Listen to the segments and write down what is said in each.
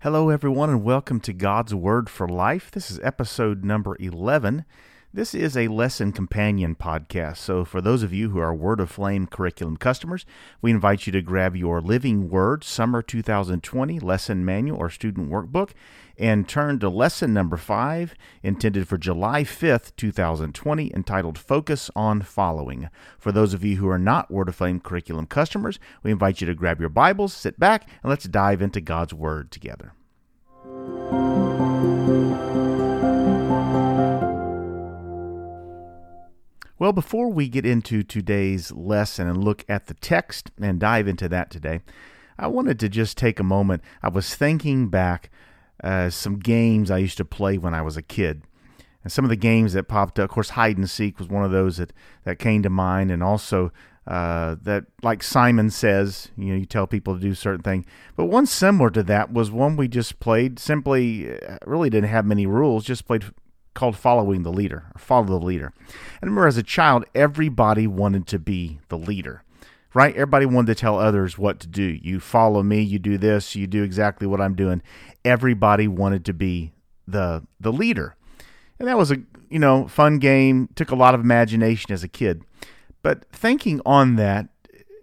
Hello, everyone, and welcome to God's Word for Life. This is episode number 11. This is a lesson companion podcast. So, for those of you who are Word Aflame curriculum customers, we invite you to grab your Living Word Summer 2020 lesson manual or student workbook and turn to lesson number five, intended for July 5th, 2020, entitled Focus on Following. For those of you who are not Word Aflame curriculum customers, we invite you to grab your Bibles, sit back, and let's dive into God's Word together. Well, before we get into today's lesson and look at the text and dive into that today, I wanted to just take a moment. I was thinking back uh, some games I used to play when I was a kid. And some of the games that popped up, of course, hide and seek was one of those that, that came to mind, and also uh, that, like Simon says, you know, you tell people to do certain things. But one similar to that was one we just played. Simply, uh, really didn't have many rules. Just played called following the leader or follow the leader. And remember, as a child, everybody wanted to be the leader right? Everybody wanted to tell others what to do. You follow me, you do this, you do exactly what I'm doing. Everybody wanted to be the the leader. And that was a, you know, fun game, took a lot of imagination as a kid. But thinking on that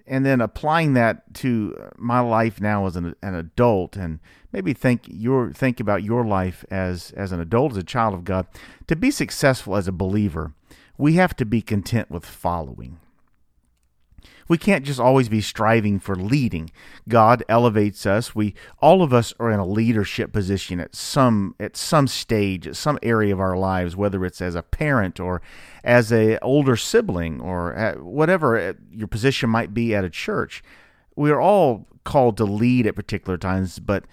and then applying that to my life now as an, an adult and maybe think your think about your life as as an adult as a child of God to be successful as a believer we have to be content with following we can't just always be striving for leading. God elevates us. We all of us are in a leadership position at some at some stage, at some area of our lives, whether it's as a parent or as a older sibling or whatever your position might be at a church. We are all called to lead at particular times, but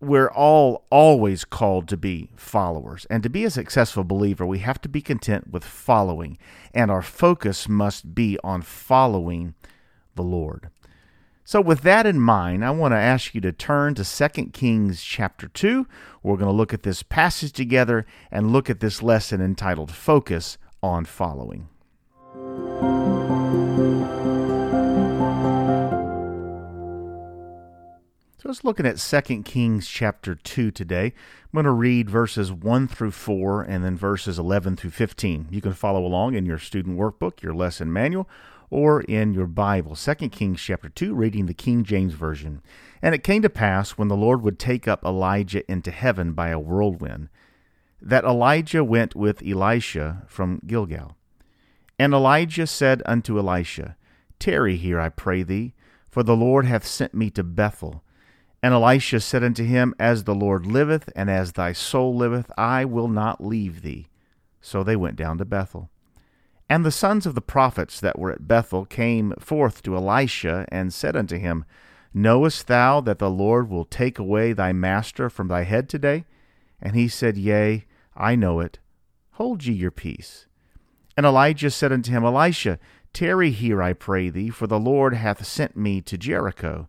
we're all always called to be followers. And to be a successful believer, we have to be content with following. And our focus must be on following the Lord. So, with that in mind, I want to ask you to turn to 2 Kings chapter 2. We're going to look at this passage together and look at this lesson entitled Focus on Following. Let's looking at 2 Kings chapter 2 today. I'm going to read verses 1 through 4 and then verses 11 through 15. You can follow along in your student workbook, your lesson manual, or in your Bible. 2 Kings chapter 2, reading the King James Version. And it came to pass when the Lord would take up Elijah into heaven by a whirlwind, that Elijah went with Elisha from Gilgal. And Elijah said unto Elisha, Tarry here, I pray thee, for the Lord hath sent me to Bethel. And Elisha said unto him, As the Lord liveth, and as thy soul liveth, I will not leave thee. So they went down to Bethel. And the sons of the prophets that were at Bethel came forth to Elisha, and said unto him, Knowest thou that the Lord will take away thy master from thy head today? And he said, Yea, I know it. Hold ye your peace. And Elijah said unto him, Elisha, tarry here, I pray thee, for the Lord hath sent me to Jericho.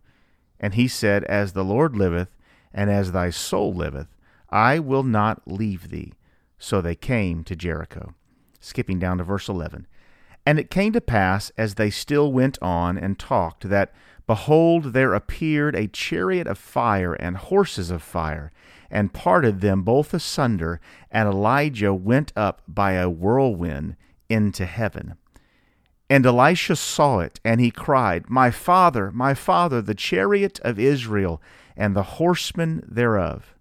And he said, As the Lord liveth, and as thy soul liveth, I will not leave thee. So they came to Jericho. Skipping down to verse 11. And it came to pass, as they still went on and talked, that, behold, there appeared a chariot of fire and horses of fire, and parted them both asunder, and Elijah went up by a whirlwind into heaven. And Elisha saw it, and he cried, My father, my father, the chariot of Israel, and the horsemen thereof.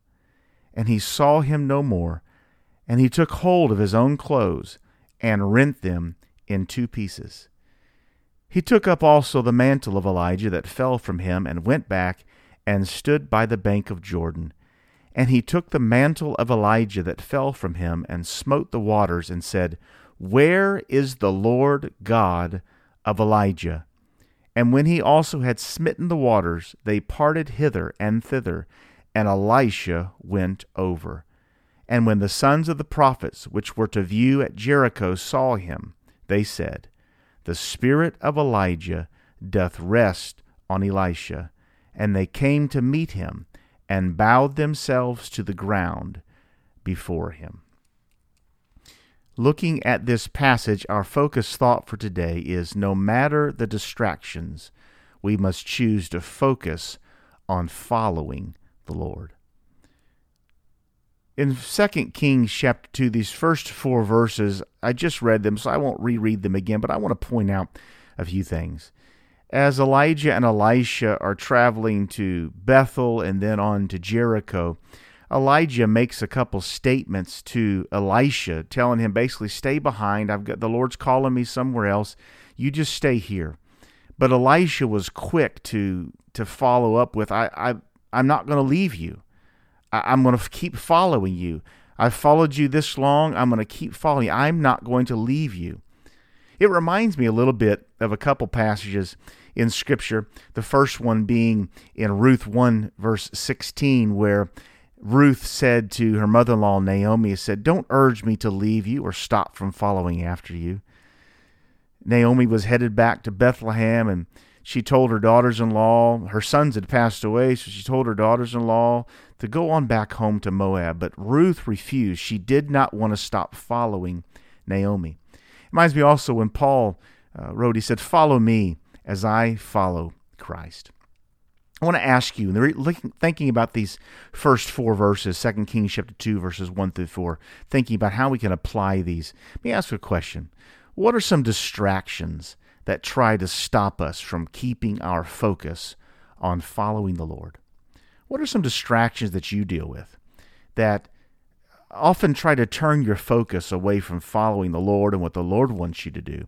And he saw him no more, and he took hold of his own clothes, and rent them in two pieces. He took up also the mantle of Elijah that fell from him, and went back, and stood by the bank of Jordan. And he took the mantle of Elijah that fell from him, and smote the waters, and said, where is the Lord God of Elijah? And when he also had smitten the waters, they parted hither and thither, and Elisha went over. And when the sons of the prophets which were to view at Jericho saw him, they said, The spirit of Elijah doth rest on Elisha. And they came to meet him, and bowed themselves to the ground before him. Looking at this passage, our focus thought for today is no matter the distractions, we must choose to focus on following the Lord. In 2 Kings chapter 2, these first four verses, I just read them, so I won't reread them again, but I want to point out a few things. As Elijah and Elisha are traveling to Bethel and then on to Jericho, Elijah makes a couple statements to Elisha, telling him basically, stay behind. I've got the Lord's calling me somewhere else. You just stay here. But Elisha was quick to to follow up with, I, I I'm not going to leave you. I, am going to keep following you. I've followed you this long. I'm going to keep following you. I'm not going to leave you. It reminds me a little bit of a couple passages in Scripture. The first one being in Ruth 1, verse 16, where Ruth said to her mother in law, Naomi, said, Don't urge me to leave you or stop from following after you. Naomi was headed back to Bethlehem and she told her daughters in law, her sons had passed away, so she told her daughters in law to go on back home to Moab. But Ruth refused. She did not want to stop following Naomi. It reminds me also when Paul uh, wrote, he said, Follow me as I follow Christ. I want to ask you, thinking about these first four verses, 2 Kings chapter 2, verses 1 through 4, thinking about how we can apply these, let me ask you a question. What are some distractions that try to stop us from keeping our focus on following the Lord? What are some distractions that you deal with that often try to turn your focus away from following the Lord and what the Lord wants you to do?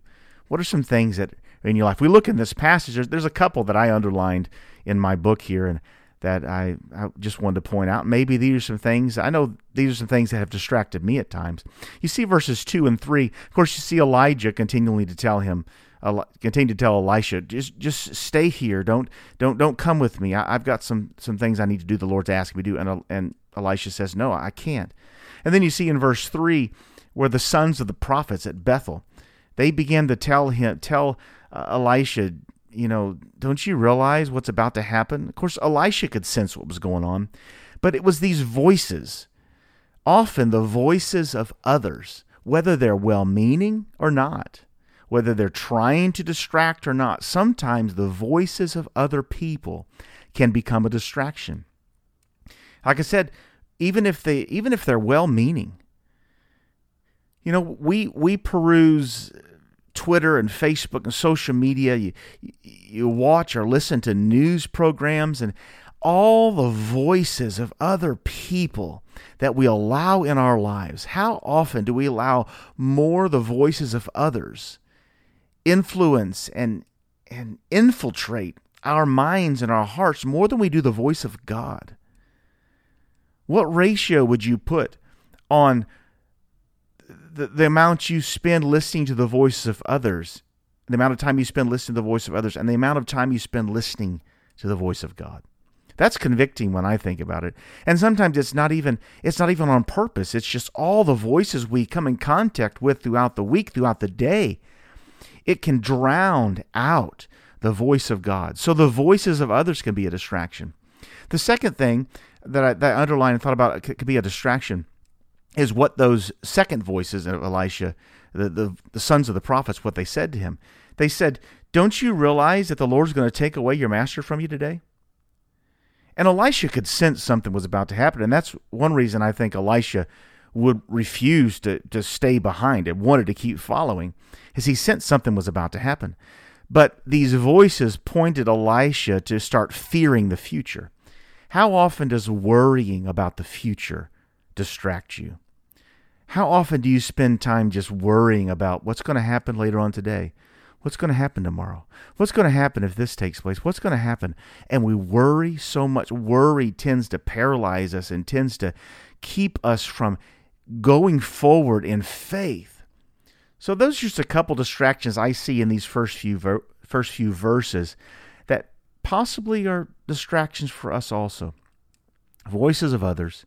What are some things that in your life? We look in this passage, there's a couple that I underlined in my book here and that I, I just wanted to point out. Maybe these are some things, I know these are some things that have distracted me at times. You see verses 2 and 3. Of course, you see Elijah continually to tell him, continue to tell Elisha, just just stay here. Don't don't don't come with me. I, have got some some things I need to do. The Lord's asking me to do, and and Elisha says, no, I can't. And then you see in verse three where the sons of the prophets at Bethel, they began to tell him tell uh, Elisha, you know, don't you realize what's about to happen? Of course, Elisha could sense what was going on, but it was these voices, often the voices of others, whether they're well meaning or not, whether they're trying to distract or not. Sometimes the voices of other people can become a distraction. Like I said, even if they even if they're well meaning, you know, we we peruse Twitter and Facebook and social media, you, you watch or listen to news programs and all the voices of other people that we allow in our lives. How often do we allow more the voices of others influence and and infiltrate our minds and our hearts more than we do the voice of God? What ratio would you put on the, the amount you spend listening to the voices of others, the amount of time you spend listening to the voice of others, and the amount of time you spend listening to the voice of God. That's convicting when I think about it. And sometimes it's not even it's not even on purpose. It's just all the voices we come in contact with throughout the week, throughout the day. It can drown out the voice of God. So the voices of others can be a distraction. The second thing that I, that underlined and thought about could be a distraction is what those second voices of Elisha, the, the, the sons of the prophets, what they said to him. They said, Don't you realize that the Lord's going to take away your master from you today? And Elisha could sense something was about to happen. And that's one reason I think Elisha would refuse to, to stay behind and wanted to keep following, is he sensed something was about to happen. But these voices pointed Elisha to start fearing the future. How often does worrying about the future distract you? How often do you spend time just worrying about what's going to happen later on today? What's going to happen tomorrow? What's going to happen if this takes place? What's going to happen? And we worry so much. Worry tends to paralyze us and tends to keep us from going forward in faith. So those are just a couple distractions I see in these first few ver- first few verses that possibly are distractions for us also. voices of others,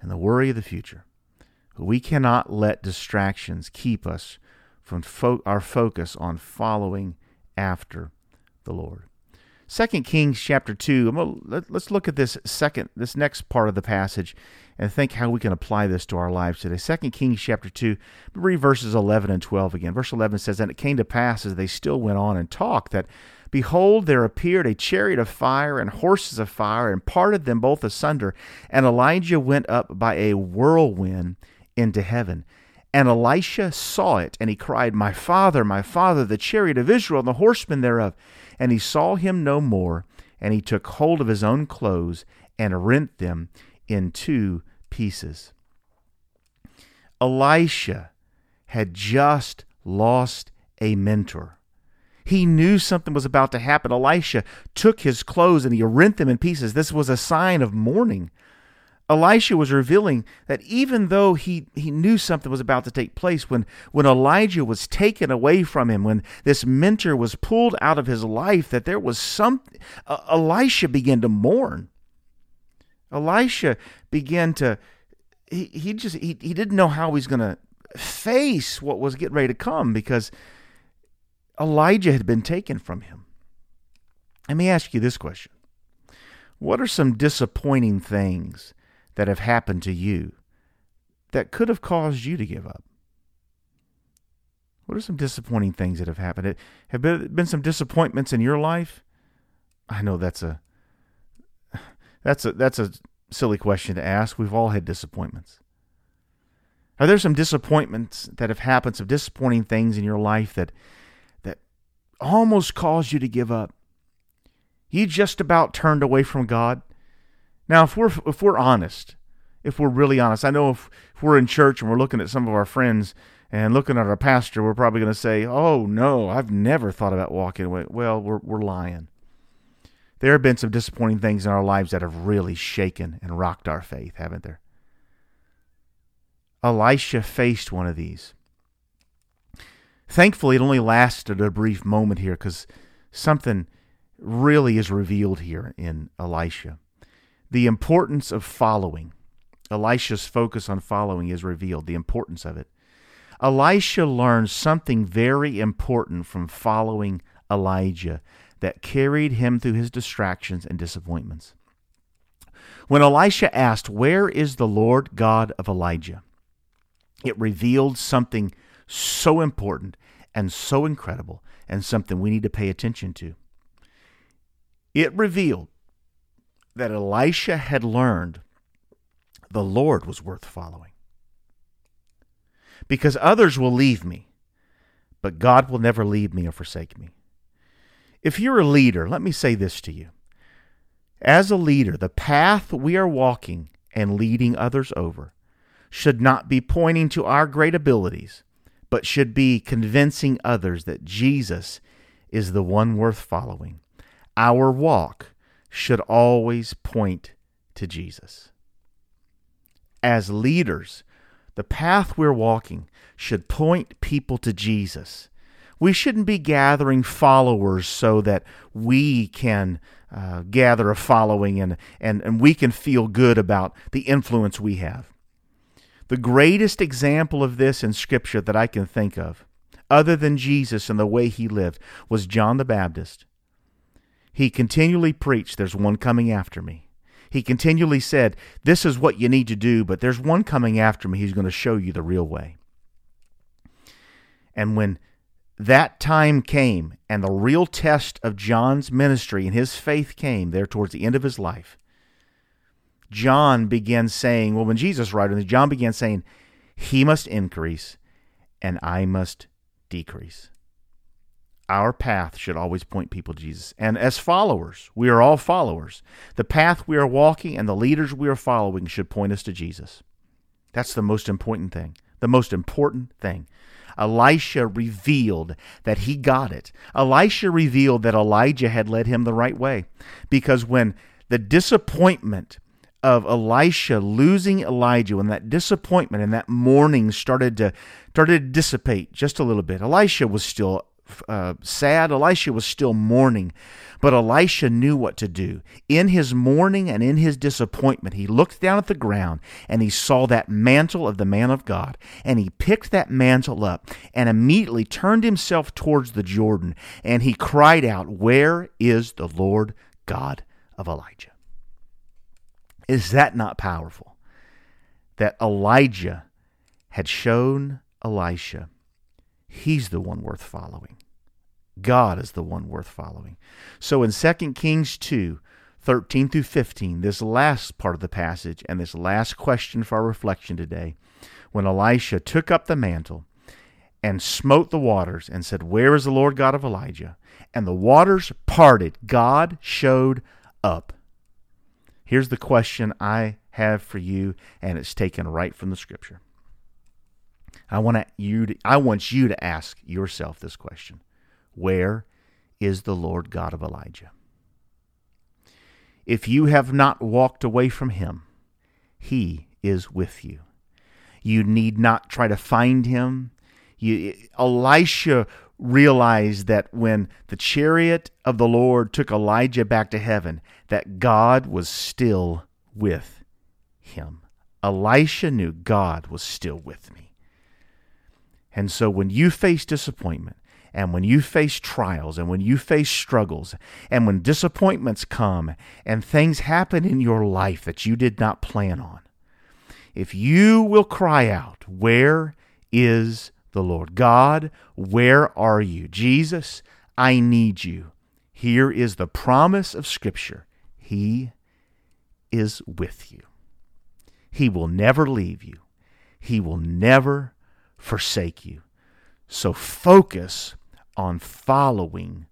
and the worry of the future. We cannot let distractions keep us from fo- our focus on following after the Lord. Second Kings chapter 2. Let's look at this second this next part of the passage and think how we can apply this to our lives today. Second Kings chapter 2, read verses 11 and 12 again. Verse 11 says, And it came to pass as they still went on and talked that Behold, there appeared a chariot of fire and horses of fire, and parted them both asunder. And Elijah went up by a whirlwind into heaven. And Elisha saw it, and he cried, My father, my father, the chariot of Israel, and the horsemen thereof. And he saw him no more, and he took hold of his own clothes, and rent them in two pieces. Elisha had just lost a mentor. He knew something was about to happen. Elisha took his clothes and he rent them in pieces. This was a sign of mourning. Elisha was revealing that even though he, he knew something was about to take place, when, when Elijah was taken away from him, when this mentor was pulled out of his life, that there was some. Uh, Elisha began to mourn. Elisha began to. He, he just he, he didn't know how he's going to face what was getting ready to come because Elijah had been taken from him. Let me ask you this question What are some disappointing things that have happened to you that could have caused you to give up? What are some disappointing things that have happened? Have been some disappointments in your life? I know that's a that's a that's a silly question to ask. We've all had disappointments. Are there some disappointments that have happened, some disappointing things in your life that that almost caused you to give up? You just about turned away from God. Now, if we're if we're honest, if we're really honest, I know if, if we're in church and we're looking at some of our friends and looking at our pastor, we're probably going to say, "Oh no, I've never thought about walking away." Well, we're we're lying. There have been some disappointing things in our lives that have really shaken and rocked our faith, haven't there? Elisha faced one of these. Thankfully, it only lasted a brief moment here because something really is revealed here in Elisha the importance of following. Elisha's focus on following is revealed, the importance of it. Elisha learns something very important from following Elijah that carried him through his distractions and disappointments. When Elisha asked, Where is the Lord God of Elijah? it revealed something so important and so incredible and something we need to pay attention to. It revealed that Elisha had learned the Lord was worth following. Because others will leave me, but God will never leave me or forsake me. If you're a leader, let me say this to you. As a leader, the path we are walking and leading others over should not be pointing to our great abilities, but should be convincing others that Jesus is the one worth following. Our walk should always point to Jesus. As leaders, the path we're walking should point people to Jesus. We shouldn't be gathering followers so that we can uh, gather a following and, and, and we can feel good about the influence we have. The greatest example of this in Scripture that I can think of, other than Jesus and the way he lived, was John the Baptist. He continually preached, There's one coming after me. He continually said, This is what you need to do, but there's one coming after me. He's going to show you the real way. And when that time came and the real test of John's ministry and his faith came there towards the end of his life, John began saying, well, when Jesus wrote John began saying, He must increase and I must decrease our path should always point people to Jesus. And as followers, we are all followers. The path we are walking and the leaders we are following should point us to Jesus. That's the most important thing. The most important thing. Elisha revealed that he got it. Elisha revealed that Elijah had led him the right way. Because when the disappointment of Elisha losing Elijah, when that disappointment and that mourning started to started to dissipate just a little bit, Elisha was still uh, sad. Elisha was still mourning. But Elisha knew what to do. In his mourning and in his disappointment, he looked down at the ground and he saw that mantle of the man of God. And he picked that mantle up and immediately turned himself towards the Jordan. And he cried out, Where is the Lord God of Elijah? Is that not powerful? That Elijah had shown Elisha he's the one worth following. God is the one worth following. So in 2 Kings 2, 13 through 15, this last part of the passage and this last question for our reflection today, when Elisha took up the mantle and smote the waters and said, Where is the Lord God of Elijah? And the waters parted. God showed up. Here's the question I have for you, and it's taken right from the scripture. I want you to, I want you to ask yourself this question. Where is the Lord God of Elijah? If you have not walked away from him, he is with you. You need not try to find him. You, Elisha realized that when the chariot of the Lord took Elijah back to heaven, that God was still with him. Elisha knew God was still with me. And so when you face disappointment, and when you face trials and when you face struggles and when disappointments come and things happen in your life that you did not plan on, if you will cry out, Where is the Lord? God, where are you? Jesus, I need you. Here is the promise of Scripture He is with you. He will never leave you, He will never forsake you. So focus on following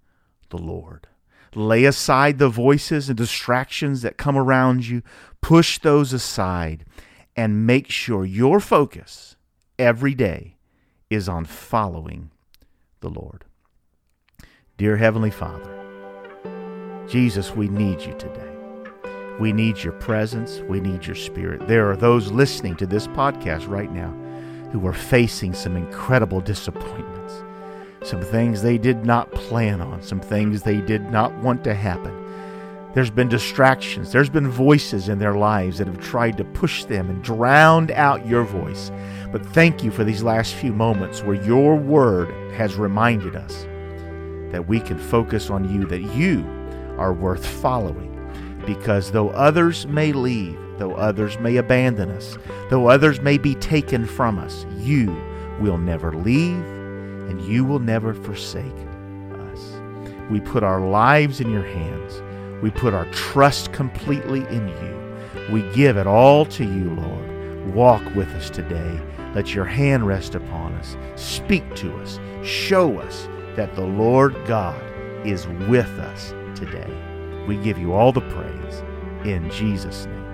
the Lord. Lay aside the voices and distractions that come around you, push those aside, and make sure your focus every day is on following the Lord. Dear Heavenly Father, Jesus, we need you today. We need your presence. We need your spirit. There are those listening to this podcast right now who are facing some incredible disappointments some things they did not plan on, some things they did not want to happen. There's been distractions, there's been voices in their lives that have tried to push them and drowned out your voice. But thank you for these last few moments where your word has reminded us that we can focus on you, that you are worth following. Because though others may leave, though others may abandon us, though others may be taken from us, you will never leave and you will never forsake us. We put our lives in your hands. We put our trust completely in you. We give it all to you, Lord. Walk with us today. Let your hand rest upon us. Speak to us. Show us that the Lord God is with us today. We give you all the praise. In Jesus' name,